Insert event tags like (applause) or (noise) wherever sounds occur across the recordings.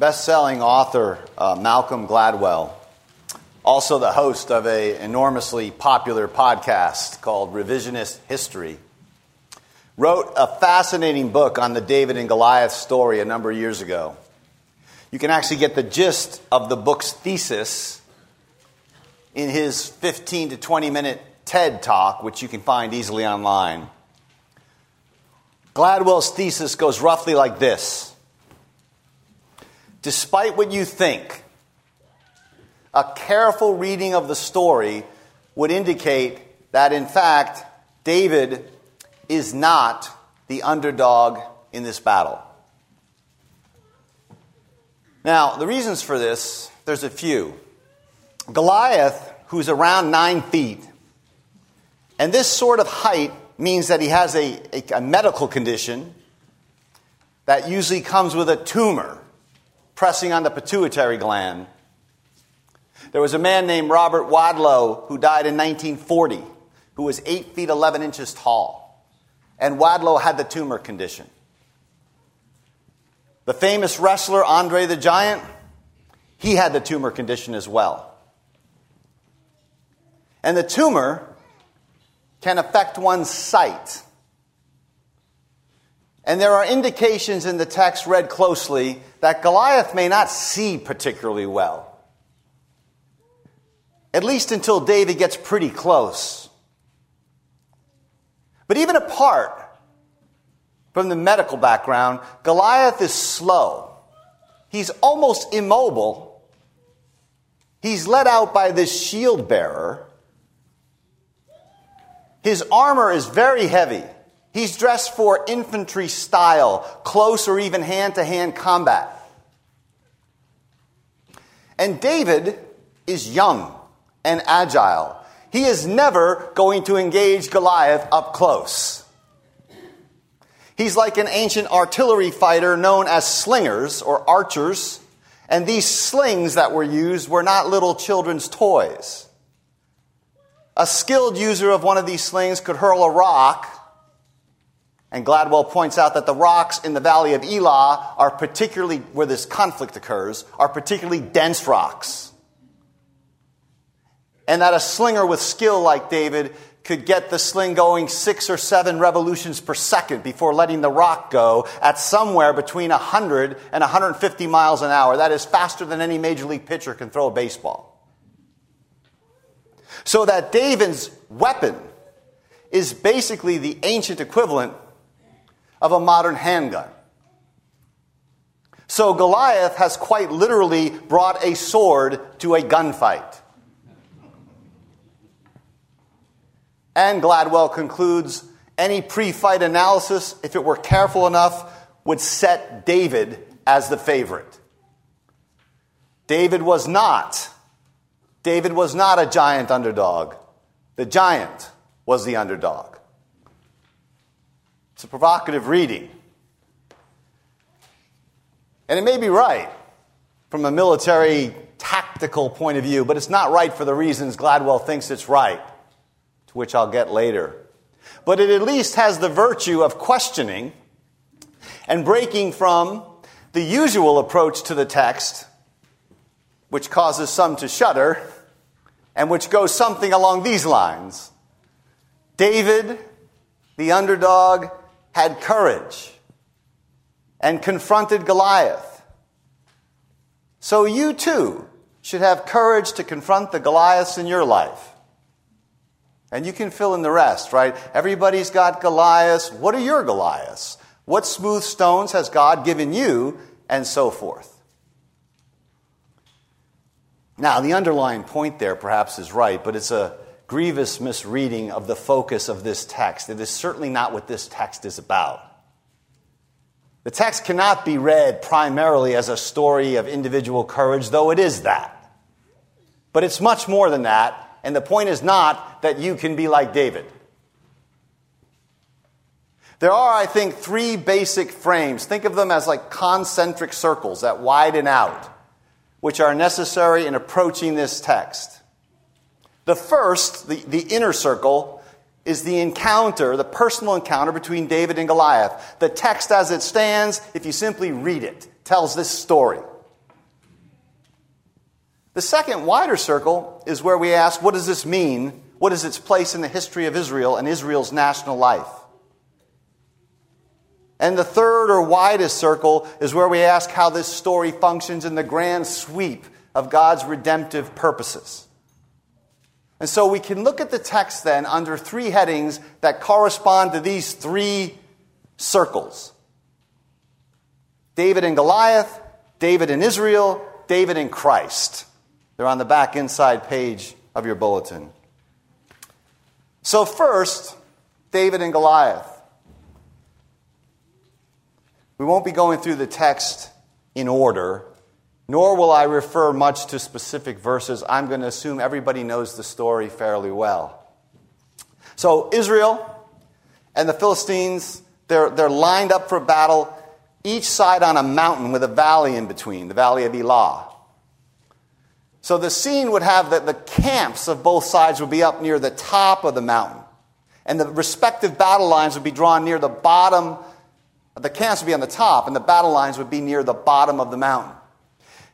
best selling author uh, Malcolm Gladwell, also the host of an enormously popular podcast called Revisionist History, wrote a fascinating book on the David and Goliath story a number of years ago. You can actually get the gist of the book's thesis in his 15 to 20 minute TED talk, which you can find easily online. Gladwell's thesis goes roughly like this Despite what you think, a careful reading of the story would indicate that, in fact, David is not the underdog in this battle. Now, the reasons for this, there's a few. Goliath, who's around nine feet, and this sort of height means that he has a, a, a medical condition that usually comes with a tumor pressing on the pituitary gland. There was a man named Robert Wadlow who died in 1940 who was 8 feet 11 inches tall. And Wadlow had the tumor condition. The famous wrestler Andre the Giant, he had the tumor condition as well. And the tumor can affect one's sight. And there are indications in the text read closely that Goliath may not see particularly well. At least until David gets pretty close. But even apart from the medical background, Goliath is slow. He's almost immobile. He's led out by this shield bearer. His armor is very heavy. He's dressed for infantry style, close or even hand to hand combat. And David is young and agile. He is never going to engage Goliath up close. He's like an ancient artillery fighter known as slingers or archers, and these slings that were used were not little children's toys. A skilled user of one of these slings could hurl a rock and Gladwell points out that the rocks in the valley of Elah are particularly, where this conflict occurs, are particularly dense rocks. And that a slinger with skill like David could get the sling going six or seven revolutions per second before letting the rock go at somewhere between 100 and 150 miles an hour. That is faster than any major league pitcher can throw a baseball. So that David's weapon is basically the ancient equivalent of a modern handgun. So Goliath has quite literally brought a sword to a gunfight. And Gladwell concludes any pre fight analysis, if it were careful enough, would set David as the favorite. David was not. David was not a giant underdog. The giant was the underdog. It's a provocative reading. And it may be right from a military tactical point of view, but it's not right for the reasons Gladwell thinks it's right, to which I'll get later. But it at least has the virtue of questioning and breaking from the usual approach to the text, which causes some to shudder, and which goes something along these lines David, the underdog, had courage and confronted Goliath. So you too should have courage to confront the Goliaths in your life. And you can fill in the rest, right? Everybody's got Goliaths. What are your Goliaths? What smooth stones has God given you? And so forth. Now, the underlying point there perhaps is right, but it's a grievous misreading of the focus of this text. It is certainly not what this text is about. The text cannot be read primarily as a story of individual courage, though it is that. But it's much more than that, and the point is not that you can be like David. There are, I think, three basic frames. Think of them as like concentric circles that widen out, which are necessary in approaching this text. The first, the, the inner circle, is the encounter, the personal encounter between David and Goliath. The text as it stands, if you simply read it, tells this story. The second, wider circle, is where we ask, what does this mean? What is its place in the history of Israel and Israel's national life? And the third or widest circle is where we ask how this story functions in the grand sweep of God's redemptive purposes. And so we can look at the text then under three headings that correspond to these three circles David and Goliath, David and Israel, David and Christ. They're on the back inside page of your bulletin. So, first, David and Goliath. We won't be going through the text in order, nor will I refer much to specific verses. I'm going to assume everybody knows the story fairly well. So, Israel and the Philistines, they're, they're lined up for battle, each side on a mountain with a valley in between, the valley of Elah. So the scene would have that the camps of both sides would be up near the top of the mountain, and the respective battle lines would be drawn near the bottom the camps would be on the top, and the battle lines would be near the bottom of the mountain.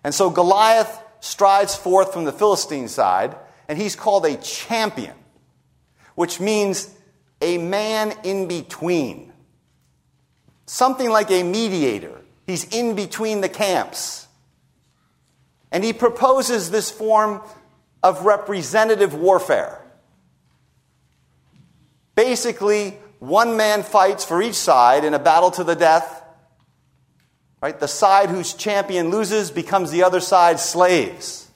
And so Goliath strides forth from the Philistine side, and he's called a champion, which means a man in between. Something like a mediator. He's in between the camps. And he proposes this form of representative warfare. Basically, one man fights for each side in a battle to the death. Right? The side whose champion loses becomes the other side's slaves.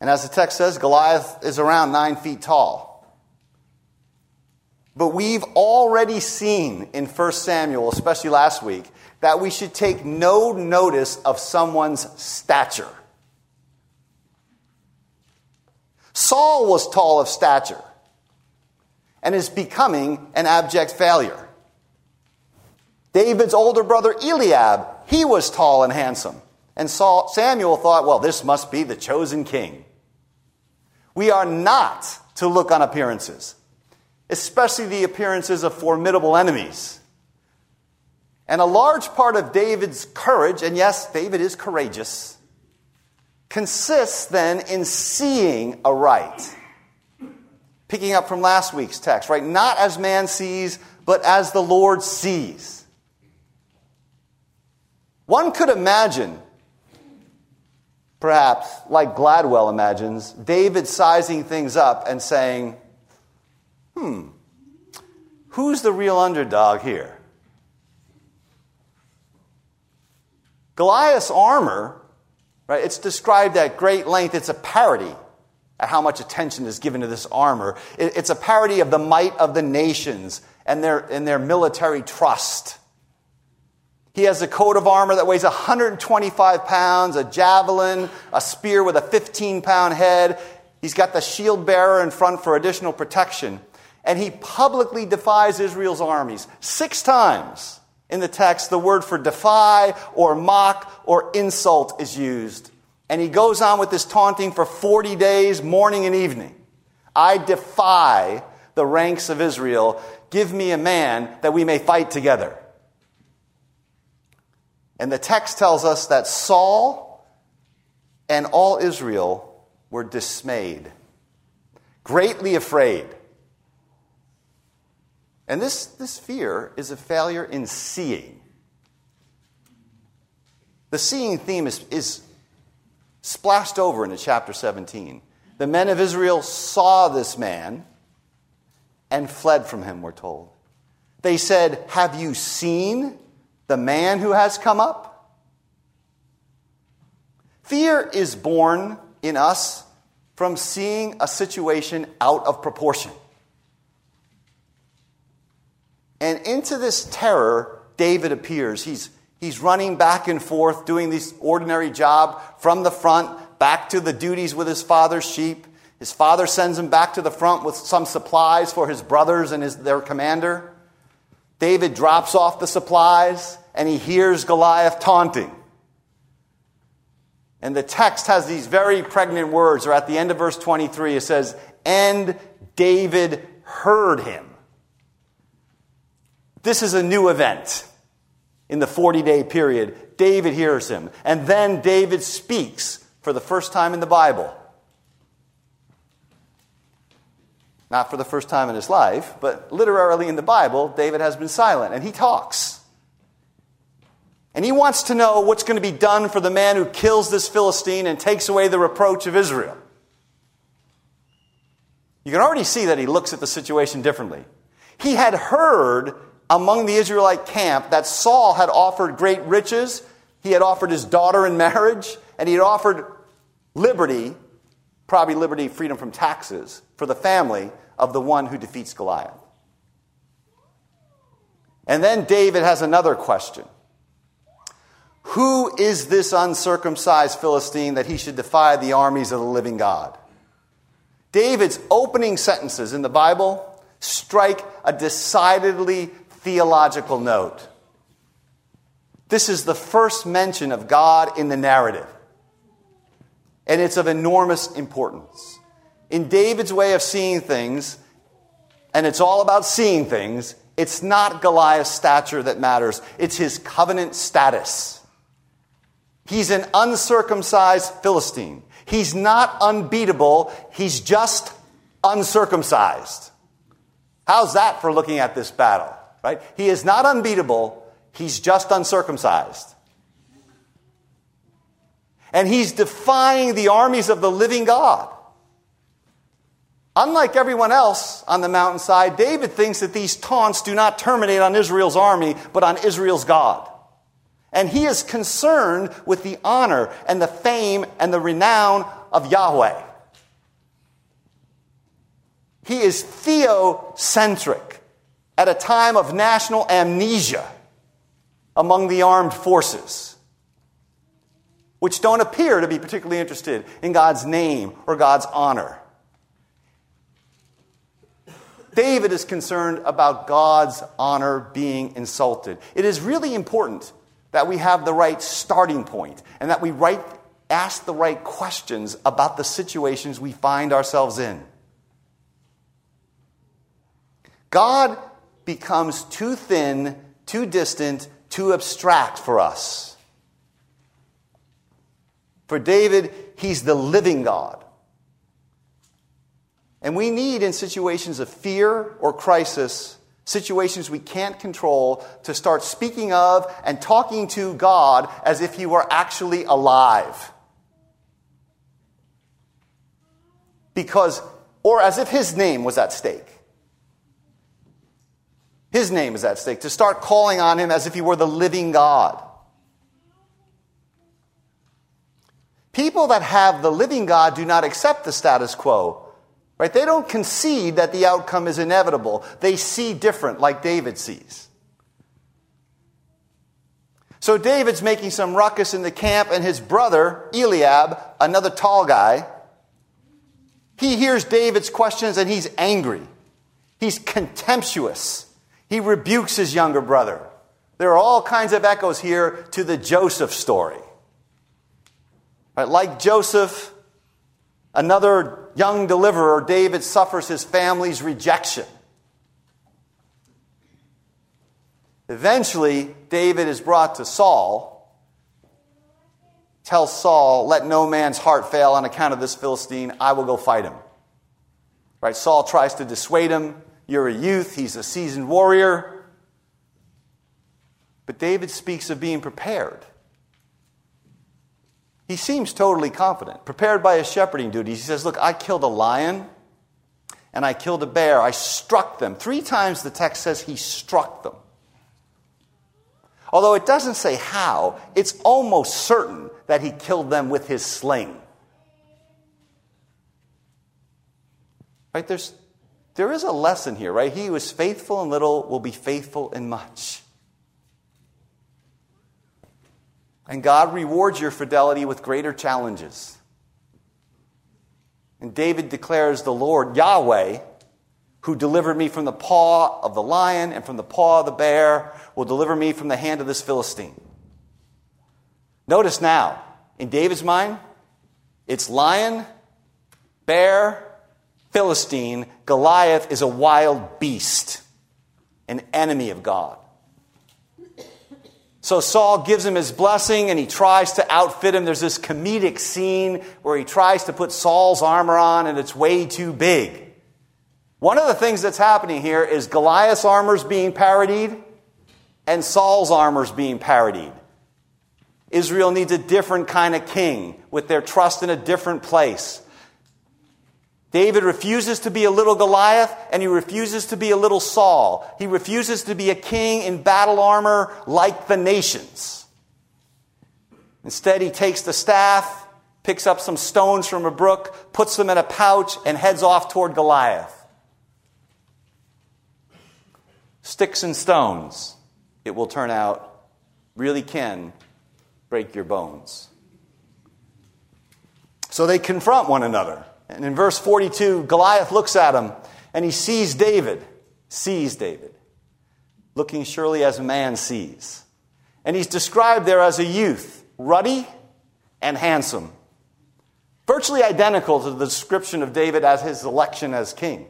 And as the text says, Goliath is around nine feet tall. But we've already seen in 1 Samuel, especially last week, that we should take no notice of someone's stature. Saul was tall of stature and is becoming an abject failure. David's older brother Eliab, he was tall and handsome. And Saul, Samuel thought, well, this must be the chosen king. We are not to look on appearances, especially the appearances of formidable enemies. And a large part of David's courage, and yes, David is courageous, consists then in seeing aright picking up from last week's text, right? Not as man sees, but as the Lord sees. One could imagine, perhaps, like Gladwell imagines, David sizing things up and saying, hmm, who's the real underdog here? Goliath's armor, right, it's described at great length, it's a parody at how much attention is given to this armor. It's a parody of the might of the nations and their, and their military trust. He has a coat of armor that weighs 125 pounds, a javelin, a spear with a 15 pound head. He's got the shield bearer in front for additional protection. And he publicly defies Israel's armies. Six times in the text, the word for defy or mock or insult is used. And he goes on with this taunting for 40 days, morning and evening. I defy the ranks of Israel. Give me a man that we may fight together. And the text tells us that Saul and all Israel were dismayed, greatly afraid. And this, this fear is a failure in seeing. The seeing theme is, is splashed over into chapter 17. The men of Israel saw this man and fled from him, we're told. They said, Have you seen the man who has come up? Fear is born in us from seeing a situation out of proportion. And into this terror, David appears. He's He's running back and forth, doing this ordinary job from the front back to the duties with his father's sheep. His father sends him back to the front with some supplies for his brothers and his, their commander. David drops off the supplies and he hears Goliath taunting. And the text has these very pregnant words, or at the end of verse 23, it says, And David heard him. This is a new event. in the 40 day period, David hears him. And then David speaks for the first time in the Bible. Not for the first time in his life, but literally in the Bible, David has been silent and he talks. And he wants to know what's going to be done for the man who kills this Philistine and takes away the reproach of Israel. You can already see that he looks at the situation differently. He had heard among the Israelite camp that Saul had offered great riches, he had offered his daughter in marriage, and he had offered liberty, probably liberty, freedom from taxes, for the family of the one who defeats Goliath. And then David has another question Who is this uncircumcised Philistine that he should defy the armies of the living God? David's opening sentences in the Bible strike a decidedly theological note. This is the first mention of God in the narrative, and it's of enormous importance. In David's way of seeing things, and it's all about seeing things, it's not Goliath's stature that matters, it's his covenant status. He's an uncircumcised Philistine. He's not unbeatable, he's just uncircumcised. How's that for looking at this battle? Right? He is not unbeatable, he's just uncircumcised. And he's defying the armies of the living God. Unlike everyone else on the mountainside, David thinks that these taunts do not terminate on Israel's army, but on Israel's God. And he is concerned with the honor and the fame and the renown of Yahweh. He is theocentric at a time of national amnesia among the armed forces, which don't appear to be particularly interested in God's name or God's honor. David is concerned about God's honor being insulted. It is really important that we have the right starting point and that we right, ask the right questions about the situations we find ourselves in. God becomes too thin, too distant, too abstract for us. For David, he's the living God. And we need, in situations of fear or crisis, situations we can't control, to start speaking of and talking to God as if He were actually alive. Because, or as if His name was at stake. His name is at stake. To start calling on Him as if He were the living God. People that have the living God do not accept the status quo Right? They don't concede that the outcome is inevitable. They see different, like David sees. So David's making some ruckus in the camp, and his brother, Eliab, another tall guy, he hears David's questions and he's angry. He's contemptuous. He rebukes his younger brother. There are all kinds of echoes here to the Joseph story. Right? Like Joseph, Another young deliverer, David, suffers his family's rejection. Eventually, David is brought to Saul, tells Saul, Let no man's heart fail on account of this Philistine, I will go fight him. Right? Saul tries to dissuade him. You're a youth, he's a seasoned warrior. But David speaks of being prepared. He seems totally confident, prepared by his shepherding duties. He says, Look, I killed a lion and I killed a bear. I struck them. Three times the text says he struck them. Although it doesn't say how, it's almost certain that he killed them with his sling. Right? There's, there is a lesson here, right? He who is faithful in little will be faithful in much. And God rewards your fidelity with greater challenges. And David declares, The Lord, Yahweh, who delivered me from the paw of the lion and from the paw of the bear, will deliver me from the hand of this Philistine. Notice now, in David's mind, it's lion, bear, Philistine. Goliath is a wild beast, an enemy of God. So Saul gives him his blessing and he tries to outfit him. There's this comedic scene where he tries to put Saul's armor on and it's way too big. One of the things that's happening here is Goliath's armor's being parodied and Saul's armor's being parodied. Israel needs a different kind of king with their trust in a different place. David refuses to be a little Goliath and he refuses to be a little Saul. He refuses to be a king in battle armor like the nations. Instead, he takes the staff, picks up some stones from a brook, puts them in a pouch, and heads off toward Goliath. Sticks and stones, it will turn out, really can break your bones. So they confront one another. And in verse 42, Goliath looks at him and he sees David, sees David, looking surely as a man sees. And he's described there as a youth, ruddy and handsome, virtually identical to the description of David as his election as king.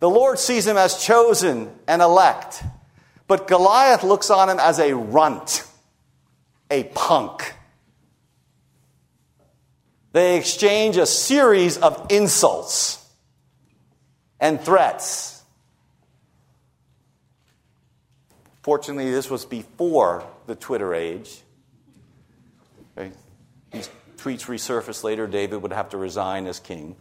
The Lord sees him as chosen and elect, but Goliath looks on him as a runt, a punk. They exchange a series of insults and threats. Fortunately, this was before the Twitter age. Okay. These tweets resurfaced later. David would have to resign as king.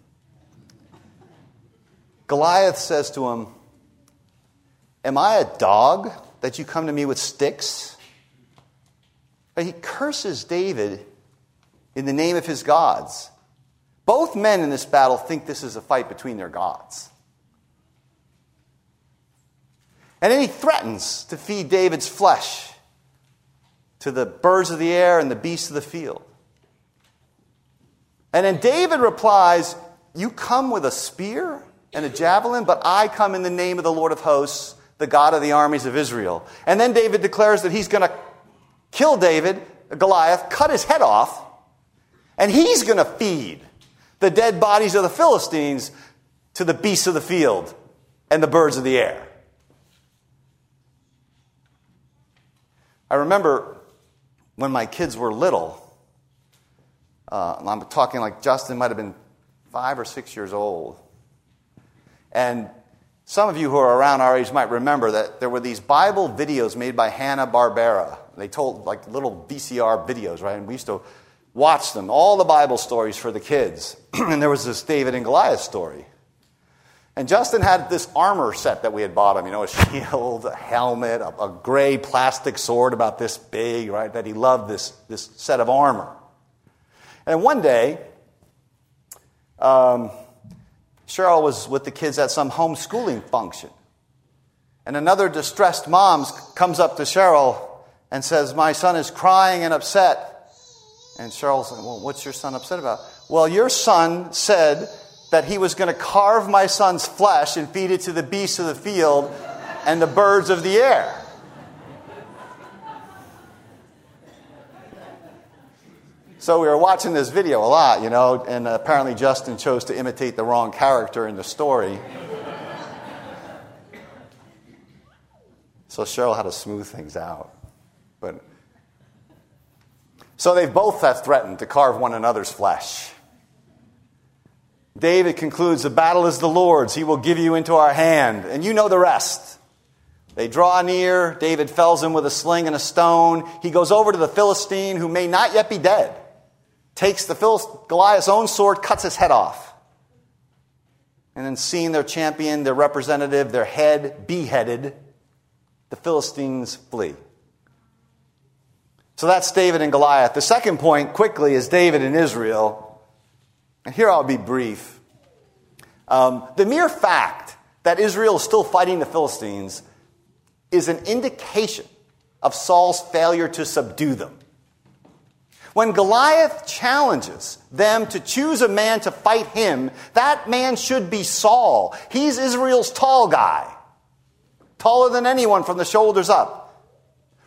Goliath says to him, Am I a dog that you come to me with sticks? He curses David in the name of his gods. Both men in this battle think this is a fight between their gods. And then he threatens to feed David's flesh to the birds of the air and the beasts of the field. And then David replies, You come with a spear and a javelin, but I come in the name of the Lord of hosts, the God of the armies of Israel. And then David declares that he's going to kill David, Goliath, cut his head off, and he's going to feed the dead bodies of the Philistines to the beasts of the field and the birds of the air. I remember when my kids were little, uh, I'm talking like Justin might have been five or six years old. And some of you who are around our age might remember that there were these Bible videos made by Hanna-Barbera. They told like little VCR videos, right? And we used to watch them, all the Bible stories for the kids. (clears throat) and there was this David and Goliath story. And Justin had this armor set that we had bought him, you know, a shield, a helmet, a, a gray plastic sword about this big, right? That he loved this, this set of armor. And one day, um, Cheryl was with the kids at some homeschooling function. And another distressed mom comes up to Cheryl and says, My son is crying and upset. And said, Well, what's your son upset about? Well, your son said that he was going to carve my son's flesh and feed it to the beasts of the field and the birds of the air. So we were watching this video a lot, you know, and apparently Justin chose to imitate the wrong character in the story. so Cheryl had to smooth things out. But so they both have threatened to carve one another's flesh. David concludes, The battle is the Lord's. He will give you into our hand. And you know the rest. They draw near. David fells him with a sling and a stone. He goes over to the Philistine, who may not yet be dead, takes the Philist- Goliath's own sword, cuts his head off. And then, seeing their champion, their representative, their head beheaded, the Philistines flee. So that's David and Goliath. The second point, quickly, is David and Israel. And here I'll be brief. Um, the mere fact that Israel is still fighting the Philistines is an indication of Saul's failure to subdue them. When Goliath challenges them to choose a man to fight him, that man should be Saul. He's Israel's tall guy, taller than anyone from the shoulders up.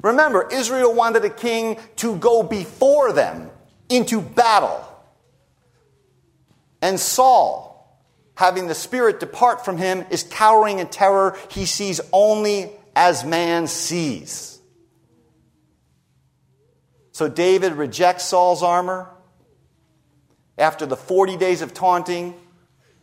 Remember, Israel wanted a king to go before them into battle. And Saul, having the Spirit depart from him, is cowering in terror. He sees only as man sees. So David rejects Saul's armor. After the 40 days of taunting,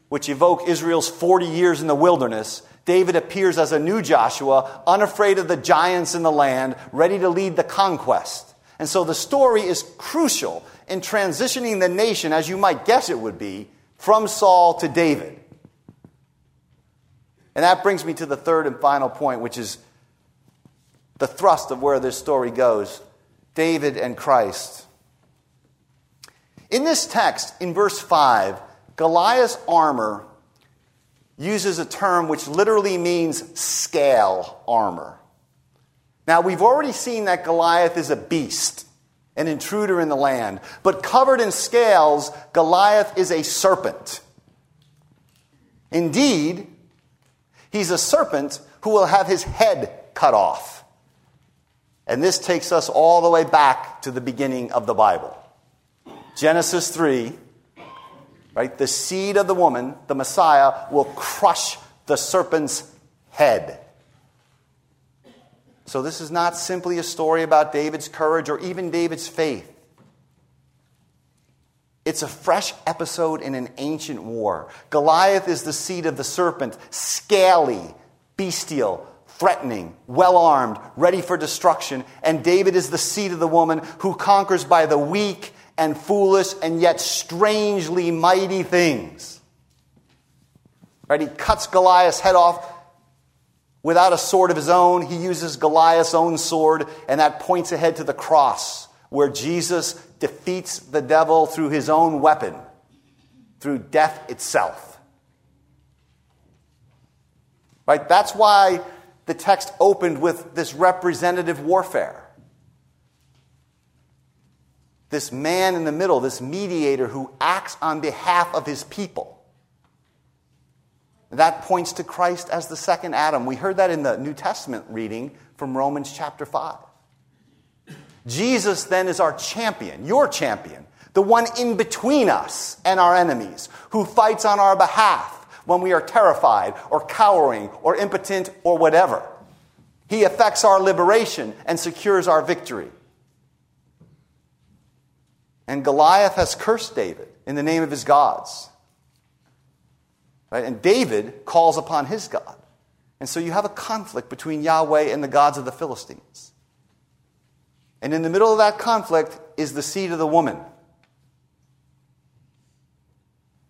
which evoke Israel's 40 years in the wilderness, David appears as a new Joshua, unafraid of the giants in the land, ready to lead the conquest. And so the story is crucial in transitioning the nation, as you might guess it would be, from Saul to David. And that brings me to the third and final point, which is the thrust of where this story goes David and Christ. In this text, in verse 5, Goliath's armor uses a term which literally means scale armor. Now, we've already seen that Goliath is a beast, an intruder in the land, but covered in scales, Goliath is a serpent. Indeed, he's a serpent who will have his head cut off. And this takes us all the way back to the beginning of the Bible. Genesis 3, right? The seed of the woman, the Messiah, will crush the serpent's head. So, this is not simply a story about David's courage or even David's faith. It's a fresh episode in an ancient war. Goliath is the seed of the serpent, scaly, bestial, threatening, well armed, ready for destruction. And David is the seed of the woman who conquers by the weak and foolish and yet strangely mighty things. Right? He cuts Goliath's head off without a sword of his own. He uses Goliath's own sword, and that points ahead to the cross, where Jesus defeats the devil through his own weapon, through death itself. Right? That's why the text opened with this representative warfare this man in the middle, this mediator who acts on behalf of his people. That points to Christ as the second Adam. We heard that in the New Testament reading from Romans chapter 5. Jesus then is our champion, your champion, the one in between us and our enemies, who fights on our behalf when we are terrified or cowering or impotent or whatever. He effects our liberation and secures our victory. And Goliath has cursed David in the name of his gods. Right? And David calls upon his God. And so you have a conflict between Yahweh and the gods of the Philistines. And in the middle of that conflict is the seed of the woman.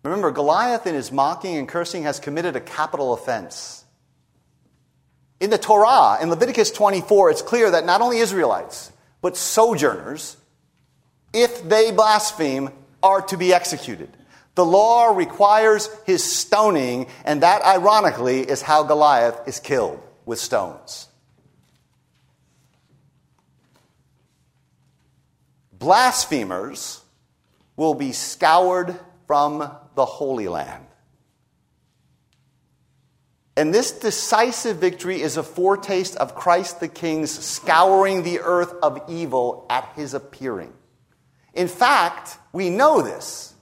Remember, Goliath, in his mocking and cursing, has committed a capital offense. In the Torah, in Leviticus 24, it's clear that not only Israelites, but sojourners if they blaspheme, are to be executed. The law requires his stoning, and that, ironically, is how Goliath is killed with stones. Blasphemers will be scoured from the Holy Land. And this decisive victory is a foretaste of Christ the King's scouring the earth of evil at his appearing. In fact, we know this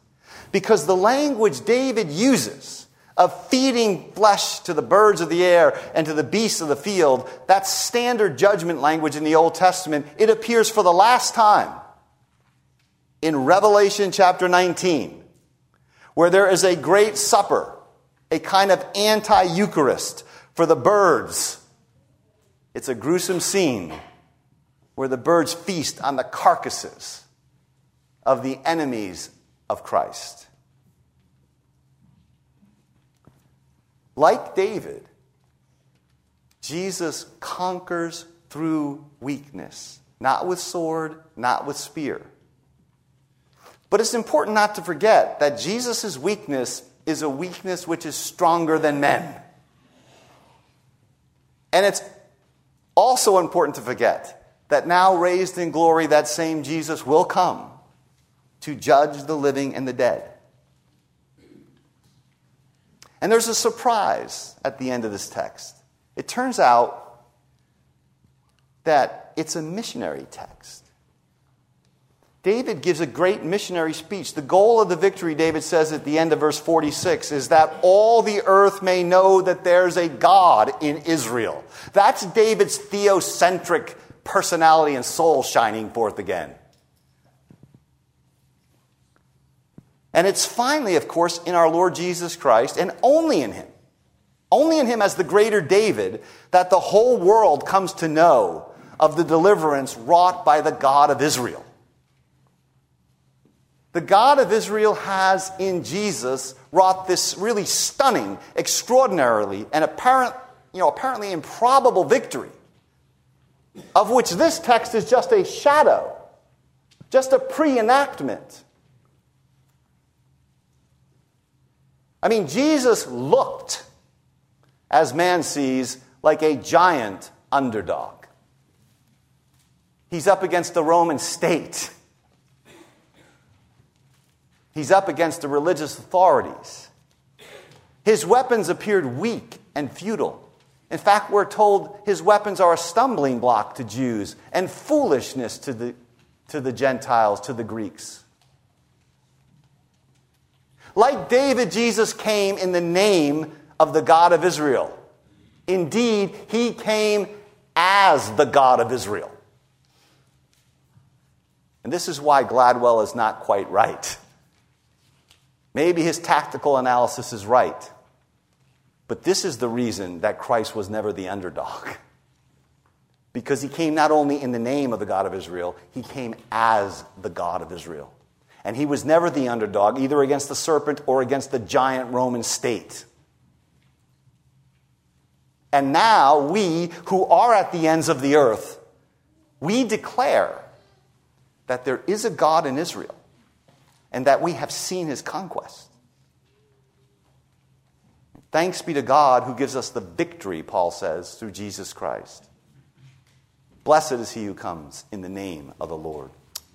because the language David uses of feeding flesh to the birds of the air and to the beasts of the field, that standard judgment language in the Old Testament, it appears for the last time in Revelation chapter 19, where there is a great supper, a kind of anti Eucharist for the birds. It's a gruesome scene where the birds feast on the carcasses of the enemies of Christ. Like David, Jesus conquers through weakness, not with sword, not with spear. But it's important not to forget that Jesus' weakness is a weakness which is stronger than men. And it's also important to forget that now raised in glory, that same Jesus will come to judge the living and the dead. And there's a surprise at the end of this text. It turns out that it's a missionary text. David gives a great missionary speech. The goal of the victory, David says at the end of verse 46, is that all the earth may know that there's a God in Israel. That's David's theocentric personality and soul shining forth again. And it's finally, of course, in our Lord Jesus Christ and only in Him, only in Him as the greater David, that the whole world comes to know of the deliverance wrought by the God of Israel. The God of Israel has in Jesus wrought this really stunning, extraordinarily, and apparent, you know, apparently improbable victory, of which this text is just a shadow, just a pre enactment. I mean, Jesus looked, as man sees, like a giant underdog. He's up against the Roman state. He's up against the religious authorities. His weapons appeared weak and futile. In fact, we're told his weapons are a stumbling block to Jews and foolishness to the, to the Gentiles, to the Greeks. Like David, Jesus came in the name of the God of Israel. Indeed, he came as the God of Israel. And this is why Gladwell is not quite right. Maybe his tactical analysis is right. But this is the reason that Christ was never the underdog. Because he came not only in the name of the God of Israel, he came as the God of Israel. And he was never the underdog, either against the serpent or against the giant Roman state. And now we, who are at the ends of the earth, we declare that there is a God in Israel and that we have seen his conquest. Thanks be to God who gives us the victory, Paul says, through Jesus Christ. Blessed is he who comes in the name of the Lord.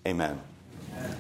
Amen. Amen.